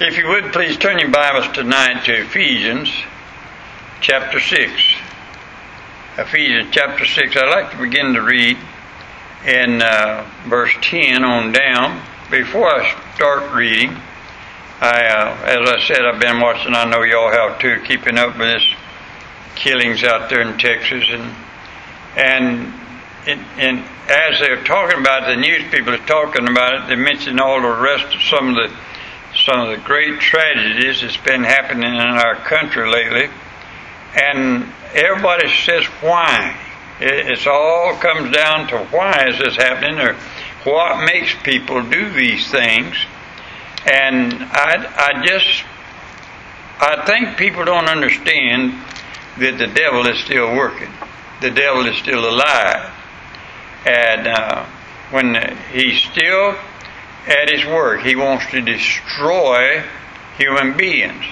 If you would please turn your Bibles tonight to Ephesians chapter 6. Ephesians chapter 6. I'd like to begin to read in uh, verse 10 on down. Before I start reading, I, uh, as I said, I've been watching, I know y'all have too, keeping up with this killings out there in Texas. And, and, it, and as they're talking about it, the news people are talking about it, they mention all the rest of some of the some of the great tragedies that's been happening in our country lately. And everybody says why. It it's all comes down to why is this happening or what makes people do these things. And I, I just, I think people don't understand that the devil is still working. The devil is still alive. And uh, when he's still at his work. He wants to destroy human beings.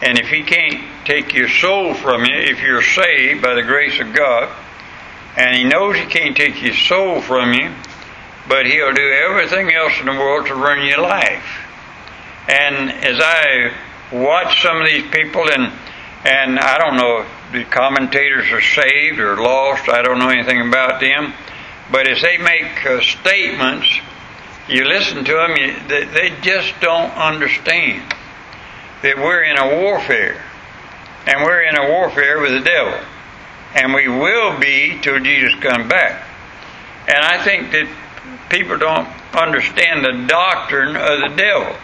And if he can't take your soul from you, if you're saved by the grace of God, and he knows he can't take your soul from you, but he'll do everything else in the world to ruin your life. And as I watch some of these people, and and I don't know if the commentators are saved or lost, I don't know anything about them, but as they make uh, statements you listen to them, you, they, they just don't understand that we're in a warfare. And we're in a warfare with the devil. And we will be till Jesus comes back. And I think that people don't understand the doctrine of the devil.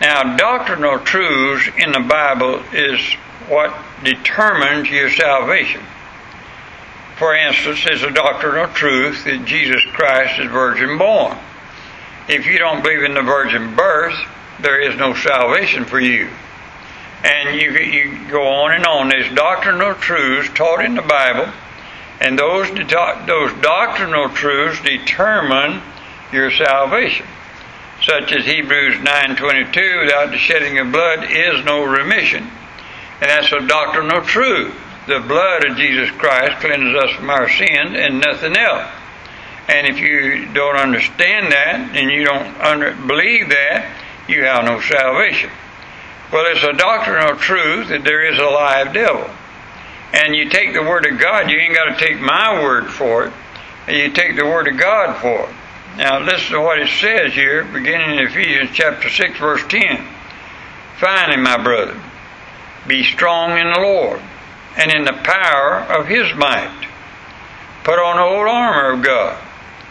Now, doctrinal truths in the Bible is what determines your salvation. For instance, it's a doctrinal truth that Jesus Christ is virgin born if you don't believe in the virgin birth, there is no salvation for you. And you, you go on and on. There's doctrinal truths taught in the Bible, and those, those doctrinal truths determine your salvation. Such as Hebrews 9.22, without the shedding of blood is no remission. And that's a doctrinal truth. The blood of Jesus Christ cleanses us from our sins and nothing else. And if you don't understand that and you don't under, believe that, you have no salvation. Well, it's a doctrinal truth that there is a live devil. And you take the Word of God, you ain't got to take my word for it. You take the Word of God for it. Now, listen to what it says here, beginning in Ephesians chapter 6, verse 10. Finally, my brother, be strong in the Lord and in the power of His might. Put on the whole armor of God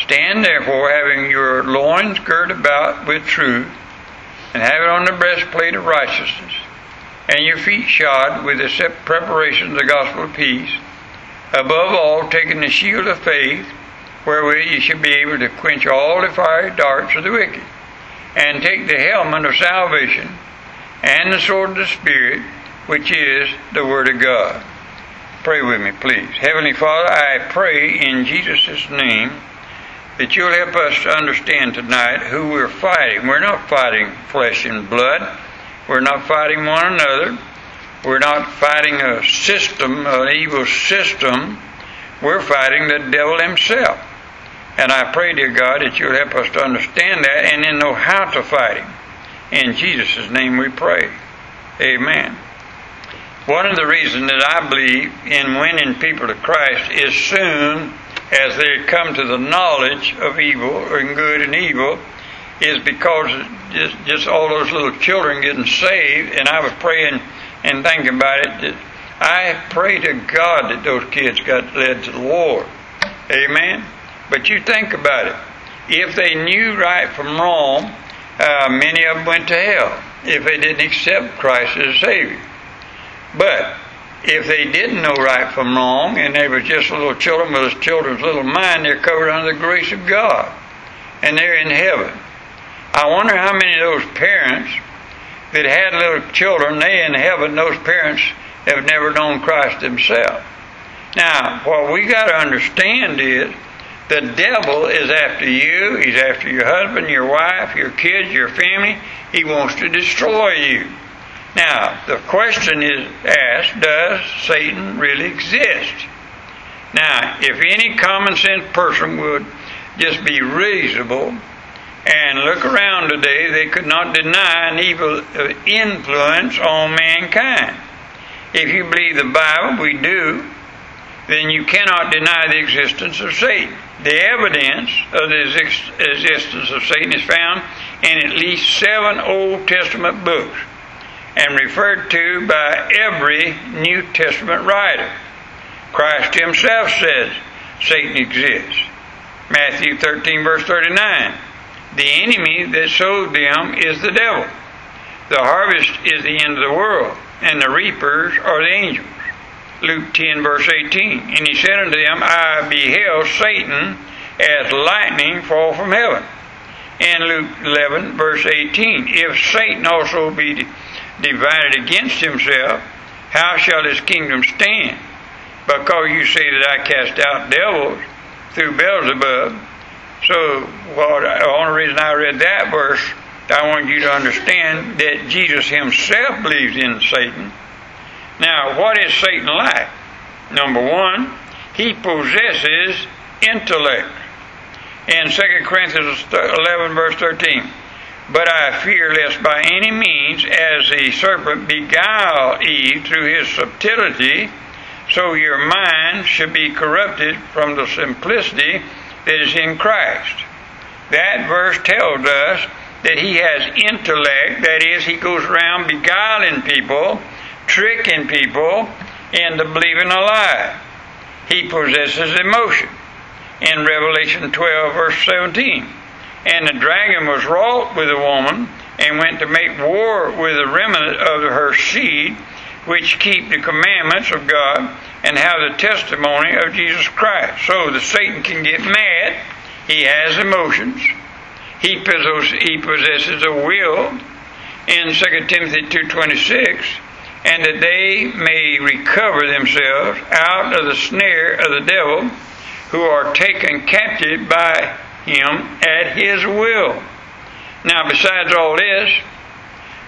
Stand therefore, having your loins girt about with truth, and having on the breastplate of righteousness, and your feet shod with the preparation of the gospel of peace. Above all, taking the shield of faith, wherewith you shall be able to quench all the fiery darts of the wicked, and take the helmet of salvation, and the sword of the Spirit, which is the Word of God. Pray with me, please. Heavenly Father, I pray in Jesus' name that you'll help us to understand tonight who we're fighting. We're not fighting flesh and blood. We're not fighting one another. We're not fighting a system, an evil system. We're fighting the devil himself. And I pray, dear God, that you'll help us to understand that and then know how to fight him. In Jesus' name we pray. Amen. One of the reasons that I believe in winning people to Christ is soon as they come to the knowledge of evil and good and evil is because just, just all those little children getting saved and I was praying and thinking about it I pray to God that those kids got led to the Lord. Amen? But you think about it. If they knew right from wrong uh, many of them went to hell if they didn't accept Christ as Savior. But if they didn't know right from wrong and they were just little children with a children's little mind, they're covered under the grace of God and they're in heaven. I wonder how many of those parents that had little children, they in heaven, those parents have never known Christ themselves. Now, what we got to understand is the devil is after you. He's after your husband, your wife, your kids, your family. He wants to destroy you. Now, the question is asked Does Satan really exist? Now, if any common sense person would just be reasonable and look around today, they could not deny an evil uh, influence on mankind. If you believe the Bible, we do, then you cannot deny the existence of Satan. The evidence of the existence of Satan is found in at least seven Old Testament books and referred to by every New Testament writer. Christ himself says Satan exists. Matthew 13, verse 39. The enemy that sowed them is the devil. The harvest is the end of the world, and the reapers are the angels. Luke 10, verse 18. And he said unto them, I beheld Satan as lightning fall from heaven. And Luke 11, verse 18. If Satan also be divided against himself, how shall his kingdom stand? Because you say that I cast out devils through Beelzebub. So, well, the only reason I read that verse, I want you to understand that Jesus himself believes in Satan. Now, what is Satan like? Number one, he possesses intellect. In 2 Corinthians 11, verse 13, but I fear lest by any means, as the serpent beguiled Eve through his subtlety, so your mind should be corrupted from the simplicity that is in Christ. That verse tells us that he has intellect, that is, he goes around beguiling people, tricking people into believing a lie. He possesses emotion. In Revelation 12, verse 17, and the dragon was wroth with the woman, and went to make war with the remnant of her seed, which keep the commandments of God and have the testimony of Jesus Christ. So the Satan can get mad. He has emotions. He possesses, he possesses a will in 2 Timothy 2.26 and that they may recover themselves out of the snare of the devil who are taken captive by him at his will. Now, besides all this,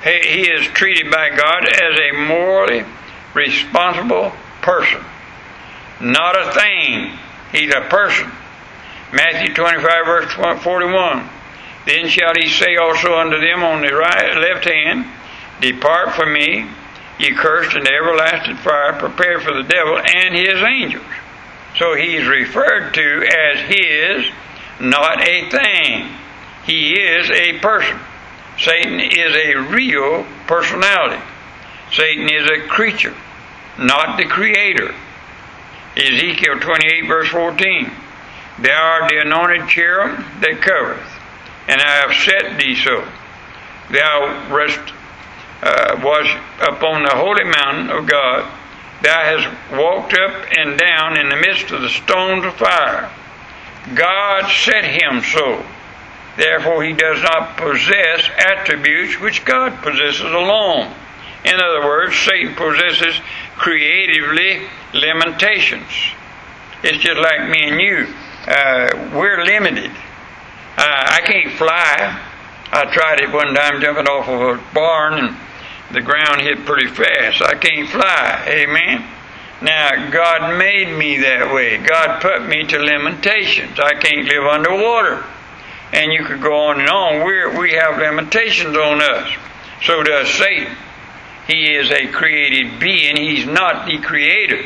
he is treated by God as a morally responsible person, not a thing. He's a person. Matthew 25, verse 41. Then shall he say also unto them on the right, left hand, Depart from me, ye cursed, into everlasting fire, prepared for the devil and his angels. So he's referred to as his not a thing. He is a person. Satan is a real personality. Satan is a creature, not the creator. Ezekiel 28, verse 14. Thou art the anointed cherub that covereth, and I have set thee so. Thou rest, uh, was upon the holy mountain of God. Thou hast walked up and down in the midst of the stones of fire. God set him so. Therefore, he does not possess attributes which God possesses alone. In other words, Satan possesses creatively limitations. It's just like me and you. Uh, we're limited. Uh, I can't fly. I tried it one time jumping off of a barn and the ground hit pretty fast. I can't fly. Amen. Now, God made me that way. God put me to limitations. I can't live underwater. And you could go on and on. We're, we have limitations on us. So does Satan. He is a created being. He's not the creator.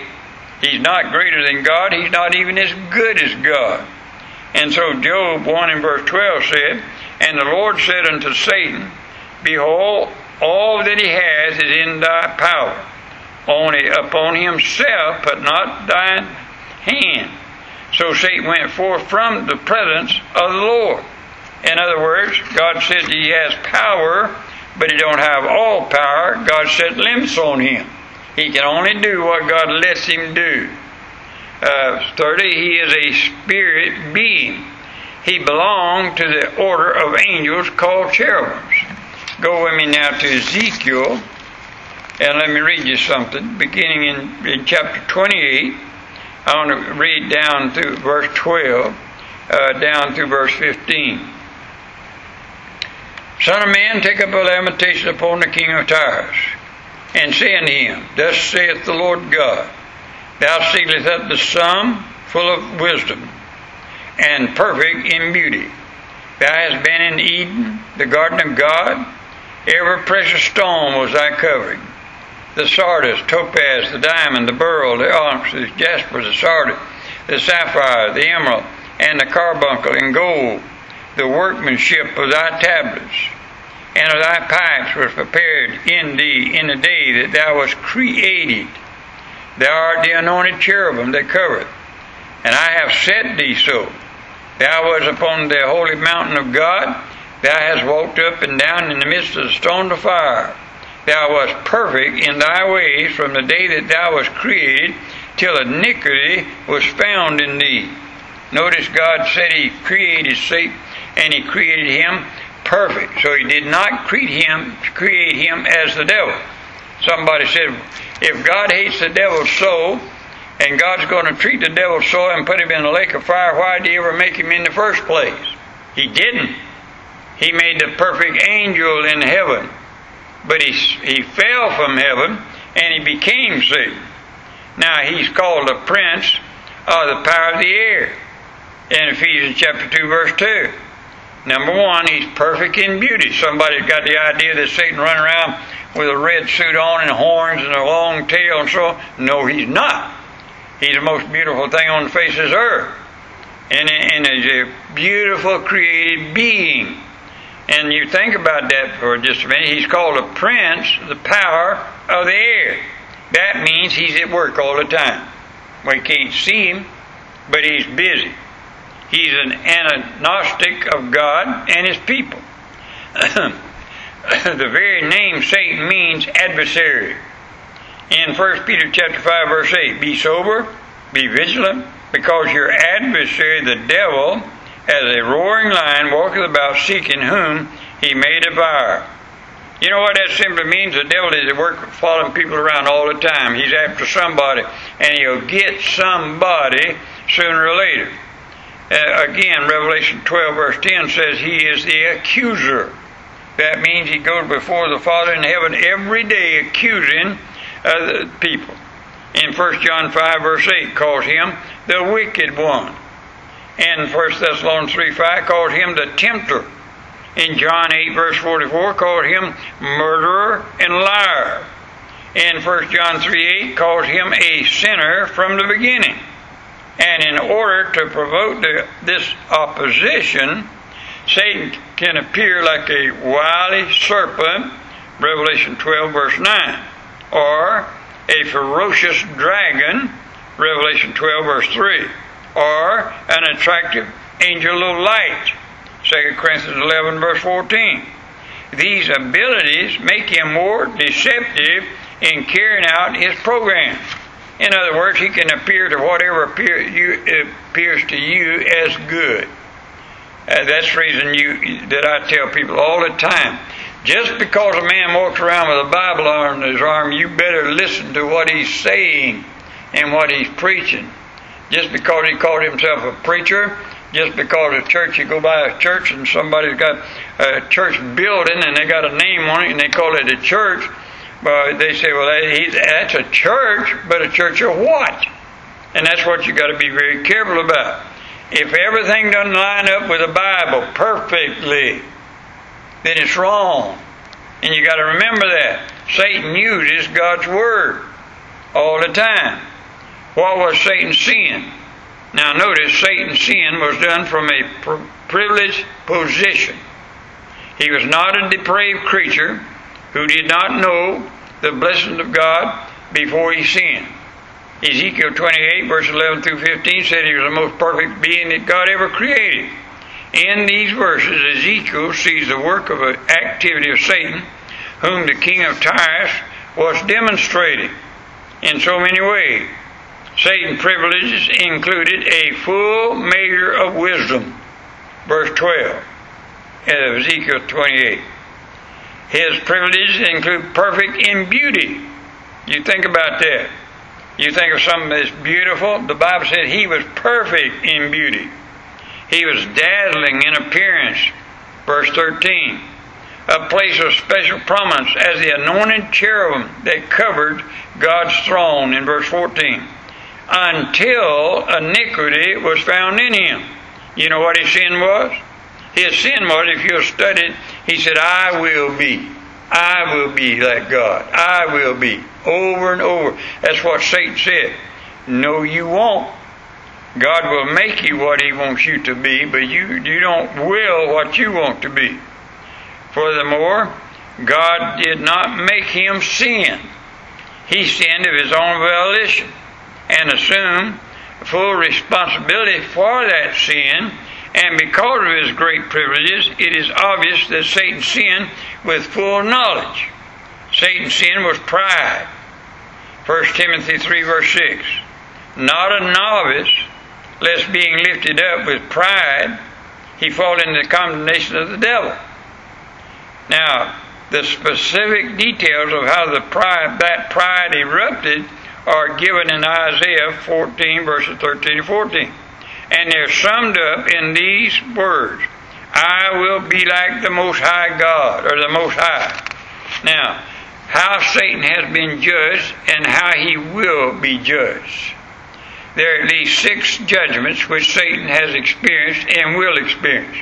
He's not greater than God. He's not even as good as God. And so Job 1 and verse 12 said, And the Lord said unto Satan, Behold, all that he has is in thy power only upon himself, but not thine hand. So Satan went forth from the presence of the Lord. In other words, God said he has power, but he don't have all power. God set limits on him. He can only do what God lets him do. Uh, 30, he is a spirit being. He belonged to the order of angels called cherubims. Go with me now to Ezekiel, and let me read you something. Beginning in, in chapter 28, I want to read down through verse 12, uh, down through verse 15. Son of man, take up a lamentation upon the king of Tyrus, and say unto him, Thus saith the Lord God, Thou sealest up the sum full of wisdom, and perfect in beauty. Thou hast been in Eden, the garden of God. Every precious stone was thy covering. The sardius, topaz, the diamond, the beryl, the onyx, the jasper, the sardis, the sapphire, the emerald, and the carbuncle and gold, the workmanship of thy tablets and of thy pipes was prepared in thee in the day that thou wast created. Thou art the anointed cherubim that covereth, and I have set thee so. Thou wast upon the holy mountain of God. Thou hast walked up and down in the midst of the stone of fire. Thou wast perfect in thy ways from the day that thou wast created till iniquity was found in thee. Notice God said He created Satan and He created him perfect. So He did not create him create him as the devil. Somebody said, if God hates the devil so, and God's going to treat the devil so and put him in the lake of fire, why did he ever make him in the first place? He didn't. He made the perfect angel in heaven. But he, he fell from heaven and he became Satan. Now he's called the prince of the power of the air in Ephesians chapter 2, verse 2. Number one, he's perfect in beauty. Somebody's got the idea that Satan run around with a red suit on and horns and a long tail and so on. No, he's not. He's the most beautiful thing on the face of this earth. And, and he's a beautiful created being. And you think about that for just a minute. He's called a prince, the power of the air. That means he's at work all the time. We can't see him, but he's busy. He's an agnostic of God and his people. the very name Satan means adversary in 1 Peter chapter 5 verse 8, be sober, be vigilant, because your adversary the devil, as a roaring lion, walketh about seeking whom he may devour. You know what that simply means? The devil is at work following people around all the time. He's after somebody, and he'll get somebody sooner or later. Uh, again, Revelation 12, verse 10 says he is the accuser. That means he goes before the Father in heaven every day accusing uh, people. In 1 John 5, verse 8, calls him the wicked one. In 1 Thessalonians 3, 5, calls him the tempter. In John 8, verse 44, calls him murderer and liar. In 1 John 3, 8, calls him a sinner from the beginning. And in order to provoke the, this opposition, Satan can appear like a wily serpent, Revelation 12, verse 9 or a ferocious dragon, Revelation 12, verse 3, or an attractive angel of light, 2 Corinthians 11, verse 14. These abilities make him more deceptive in carrying out his program. In other words, he can appear to whatever appear you, appears to you as good. Uh, that's the reason you that I tell people all the time. Just because a man walks around with a Bible on his arm, you better listen to what he's saying and what he's preaching. Just because he called himself a preacher, just because a church, you go by a church and somebody's got a church building and they got a name on it and they call it a church, but they say, well, that's a church, but a church of what? And that's what you got to be very careful about. If everything doesn't line up with the Bible perfectly, then it's wrong. And you got to remember that. Satan uses God's Word all the time. What was Satan's sin? Now notice Satan's sin was done from a privileged position. He was not a depraved creature who did not know the blessings of God before he sinned. Ezekiel 28, verse 11 through 15 said he was the most perfect being that God ever created. In these verses, Ezekiel sees the work of an activity of Satan, whom the king of Tyrus was demonstrating in so many ways. Satan's privileges included a full measure of wisdom, verse 12 of Ezekiel 28. His privileges include perfect in beauty. You think about that. You think of something that's beautiful. The Bible said he was perfect in beauty. He was dazzling in appearance. Verse 13. A place of special prominence as the anointed cherubim that covered God's throne in verse 14. Until iniquity was found in him. You know what his sin was? His sin was, if you'll study it, he said, I will be. I will be like God. I will be. Over and over. That's what Satan said. No, you won't. God will make you what He wants you to be, but you, you don't will what you want to be. Furthermore, God did not make him sin. He sinned of his own volition and assume full responsibility for that sin. And because of his great privileges, it is obvious that Satan sinned with full knowledge. Satan's sin was pride. 1 Timothy 3, verse 6. Not a novice lest being lifted up with pride, he fall into the condemnation of the devil. Now, the specific details of how the pride, that pride erupted are given in Isaiah 14, verses 13 and 14. And they're summed up in these words I will be like the Most High God, or the Most High. Now, how Satan has been judged and how he will be judged there are at least six judgments which Satan has experienced and will experience.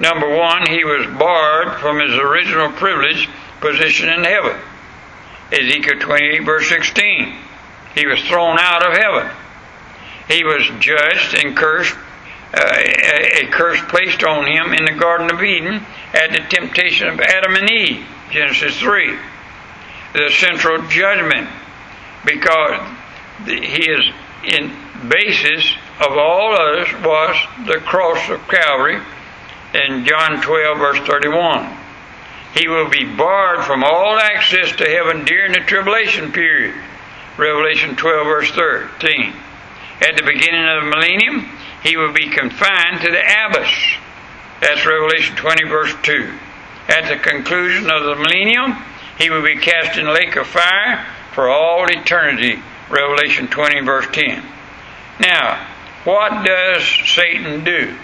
Number one, he was barred from his original privilege position in heaven. Ezekiel 28, verse 16. He was thrown out of heaven. He was judged and cursed, uh, a, curse placed on him in the Garden of Eden at the temptation of Adam and Eve, Genesis 3. The central judgment, because he is in basis of all others was the cross of Calvary in John 12, verse 31. He will be barred from all access to heaven during the tribulation period. Revelation 12, verse 13. At the beginning of the millennium, he will be confined to the abyss. That's Revelation 20, verse 2. At the conclusion of the millennium, he will be cast in the lake of fire for all eternity. Revelation 20, verse 10. Now, what does Satan do?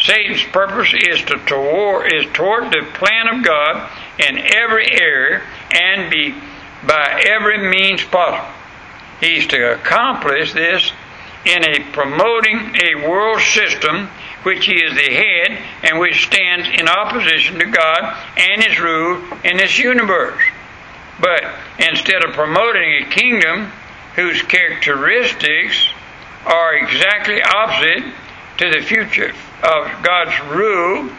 Satan's purpose is to toward, is toward the plan of God in every area and be by every means possible. He's to accomplish this in a promoting a world system which he is the head and which stands in opposition to God and his rule in this universe. But instead of promoting a kingdom whose characteristics are exactly opposite to the future of God's rule,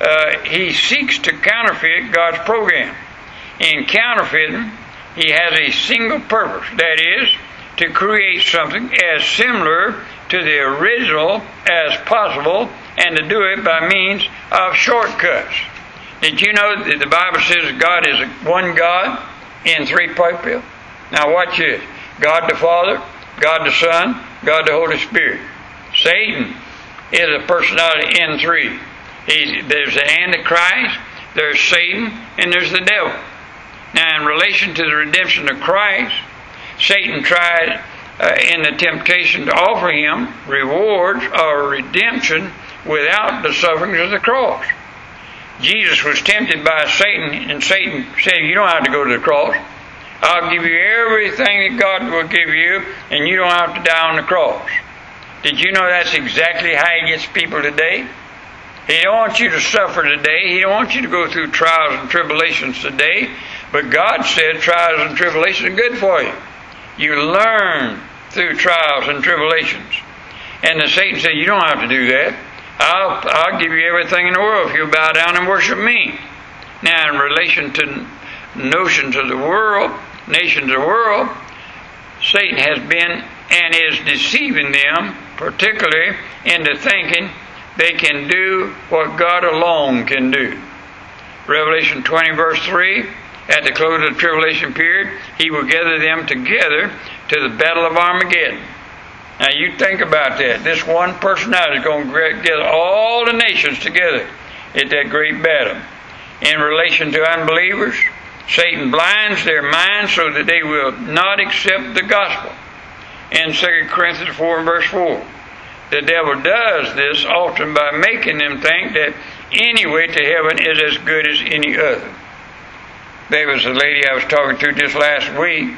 uh, he seeks to counterfeit God's program. In counterfeiting, he has a single purpose that is, to create something as similar to the original as possible and to do it by means of shortcuts. Did you know that the Bible says God is one God in three people? Now watch this. God the Father, God the Son, God the Holy Spirit. Satan is a personality in three. He's, there's the Antichrist, there's Satan, and there's the devil. Now, in relation to the redemption of Christ, Satan tried uh, in the temptation to offer him rewards or redemption without the sufferings of the cross. Jesus was tempted by Satan, and Satan said, You don't have to go to the cross. I'll give you everything that God will give you, and you don't have to die on the cross. Did you know that's exactly how He gets people today? He don't want you to suffer today. He don't want you to go through trials and tribulations today. But God said trials and tribulations are good for you. You learn through trials and tribulations. And the Satan said, You don't have to do that. I'll, I'll give you everything in the world if you bow down and worship me. Now, in relation to notions of the world, nations of the world, Satan has been and is deceiving them, particularly into thinking they can do what God alone can do. Revelation 20, verse 3 At the close of the tribulation period, he will gather them together to the battle of Armageddon. Now, you think about that. This one personality is going to gather all the nations together at that great battle. in relation to unbelievers. Satan blinds their minds so that they will not accept the gospel. In 2 Corinthians 4 verse 4. The devil does this often by making them think that any way to heaven is as good as any other. There was a lady I was talking to just last week,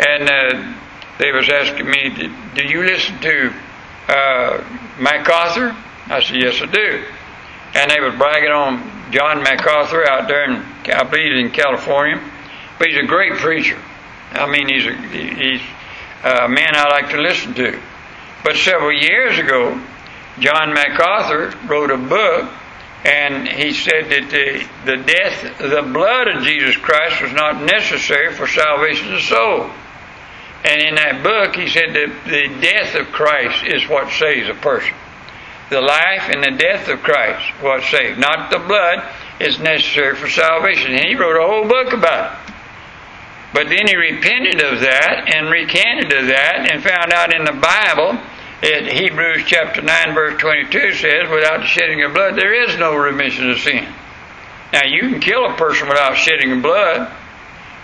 and uh, they was asking me, "Do you listen to uh, MacArthur?" I said, "Yes, I do." And they was bragging on John MacArthur out there in, I believe, in California. But he's a great preacher. I mean, he's a, he's a man I like to listen to. But several years ago, John MacArthur wrote a book, and he said that the, the death, the blood of Jesus Christ was not necessary for salvation of the soul. And in that book, he said that the death of Christ is what saves a person. The life and the death of Christ, what saves. Not the blood is necessary for salvation. And he wrote a whole book about it. But then he repented of that and recanted of that and found out in the Bible in Hebrews chapter 9, verse 22 says, without the shedding of blood, there is no remission of sin. Now, you can kill a person without shedding of blood,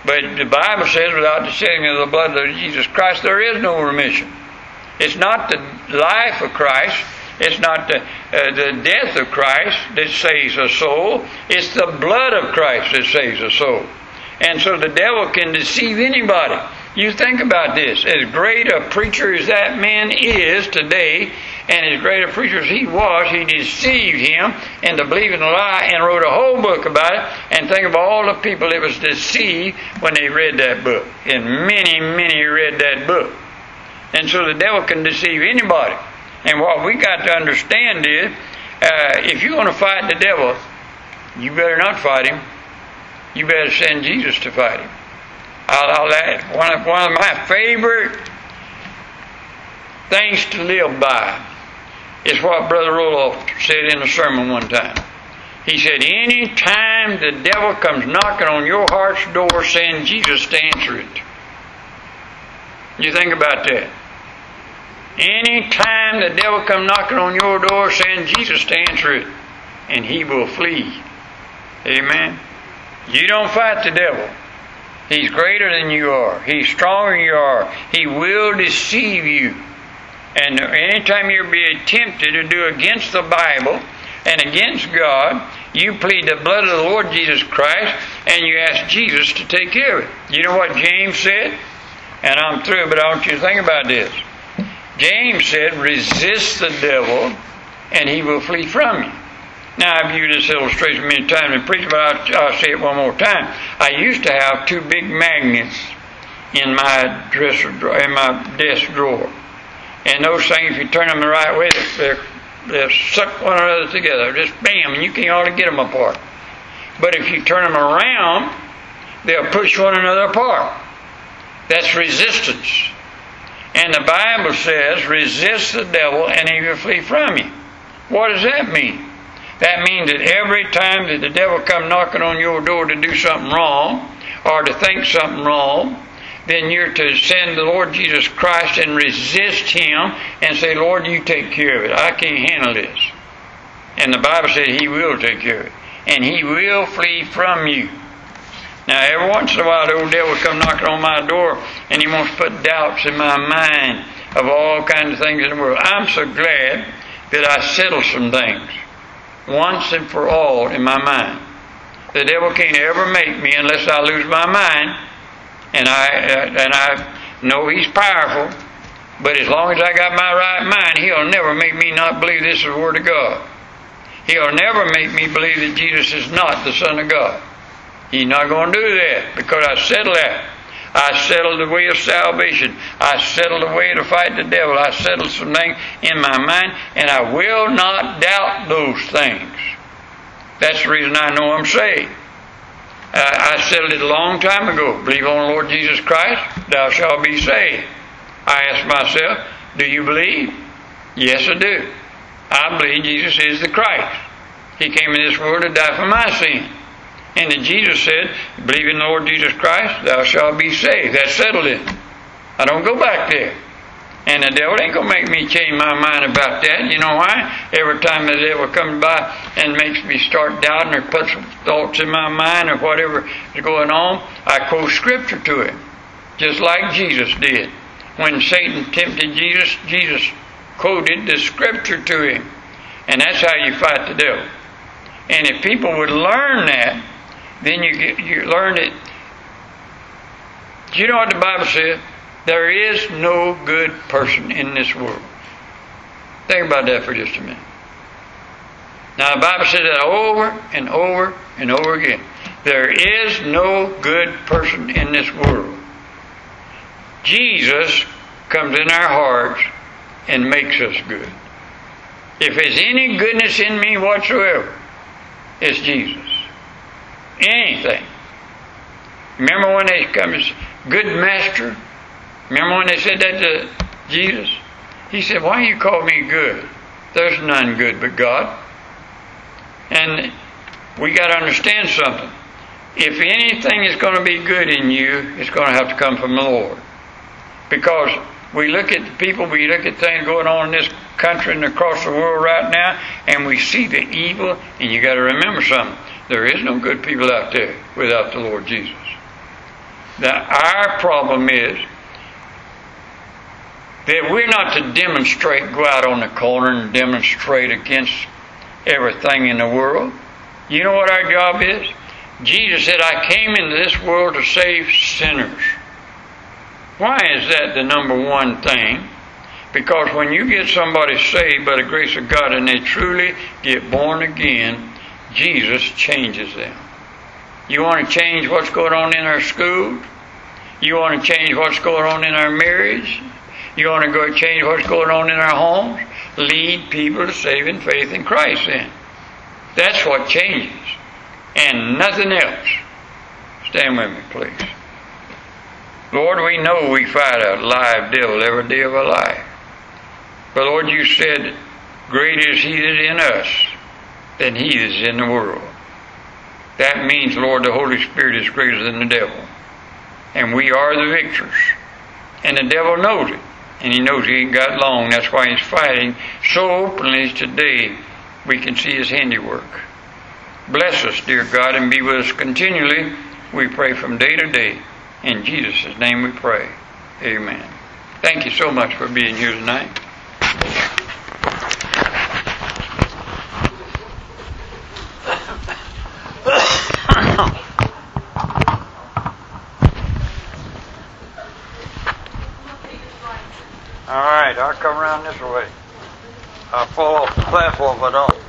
but the Bible says, without the shedding of the blood of Jesus Christ, there is no remission. It's not the life of Christ, it's not the, uh, the death of Christ that saves a soul, it's the blood of Christ that saves a soul. And so the devil can deceive anybody. You think about this. As great a preacher as that man is today, and as great a preacher as he was, he deceived him into believing a lie and wrote a whole book about it. And think of all the people that was deceived when they read that book. And many, many read that book. And so the devil can deceive anybody. And what we got to understand is, uh, if you want to fight the devil, you better not fight him. You better send Jesus to fight him. I'll, I'll add, one of, one of my favorite things to live by is what Brother Roloff said in a sermon one time. He said, Any time the devil comes knocking on your heart's door, send Jesus to answer it. You think about that. Any time the devil comes knocking on your door, send Jesus to answer it, and he will flee. Amen. You don't fight the devil. He's greater than you are. He's stronger than you are. He will deceive you. And anytime you're being tempted to do against the Bible and against God, you plead the blood of the Lord Jesus Christ and you ask Jesus to take care of it. You know what James said? And I'm through, but I want you to think about this. James said, resist the devil and he will flee from you. Now, I've used this illustration many times in preaching, but I'll, I'll say it one more time. I used to have two big magnets in my dresser in my desk drawer, and those things, if you turn them the right way, they they suck one another together. Just bam, and you can't hardly get them apart. But if you turn them around, they'll push one another apart. That's resistance. And the Bible says, resist the devil and he will flee from you. What does that mean? That means that every time that the devil come knocking on your door to do something wrong or to think something wrong, then you're to send the Lord Jesus Christ and resist him and say, Lord, you take care of it. I can't handle this. And the Bible said he will take care of it. And he will flee from you. Now, every once in a while, the old devil come knocking on my door and he wants to put doubts in my mind of all kinds of things in the world. I'm so glad that I settled some things once and for all in my mind. The devil can't ever make me unless I lose my mind, and I uh, and I know he's powerful. But as long as I got my right mind, he'll never make me not believe this is the Word of God. He'll never make me believe that Jesus is not the Son of God. He's not going to do that because I settled that. I settled the way of salvation. I settled the way to fight the devil. I settled some things in my mind, and I will not doubt those things. That's the reason I know I'm saved. Uh, I settled it a long time ago. Believe on the Lord Jesus Christ, thou shalt be saved. I asked myself, do you believe? Yes, I do. I believe Jesus is the Christ. He came in this world to die for my sin. And then Jesus said, Believe in the Lord Jesus Christ, thou shalt be saved. That settled it. I don't go back there. And the devil ain't gonna make me change my mind about that. You know why? Every time the devil comes by and makes me start doubting or puts thoughts in my mind or whatever is going on, I quote scripture to him. Just like Jesus did. When Satan tempted Jesus, Jesus quoted the scripture to him. And that's how you fight the devil. And if people would learn that, then you get, you learn it. Do you know what the Bible says? There is no good person in this world. Think about that for just a minute. Now the Bible says that over and over and over again. There is no good person in this world. Jesus comes in our hearts and makes us good. If there's any goodness in me whatsoever, it's Jesus. Anything. Remember when they come as good master? Remember when they said that to Jesus? He said, Why you call me good? There's none good but God. And we got to understand something. If anything is going to be good in you, it's going to have to come from the Lord. Because we look at the people, we look at things going on in this country and across the world right now, and we see the evil, and you got to remember something. There is no good people out there without the Lord Jesus. Now, our problem is that we're not to demonstrate, go out on the corner and demonstrate against everything in the world. You know what our job is? Jesus said, I came into this world to save sinners. Why is that the number one thing? Because when you get somebody saved by the grace of God and they truly get born again, Jesus changes them. You want to change what's going on in our schools? You want to change what's going on in our marriage? You want to go change what's going on in our homes? Lead people to saving faith in Christ then. That's what changes. And nothing else. Stand with me, please. Lord, we know we fight a live devil every day of our life. But Lord, you said, Great is he that is in us than he is in the world. That means, Lord, the Holy Spirit is greater than the devil. And we are the victors. And the devil knows it and he knows he ain't got long. That's why he's fighting so openly today. We can see his handiwork. Bless us, dear God, and be with us continually. We pray from day to day. In Jesus' name we pray. Amen. Thank you so much for being here tonight. All right, I'll come around this way. I'll fall off the platform if I don't.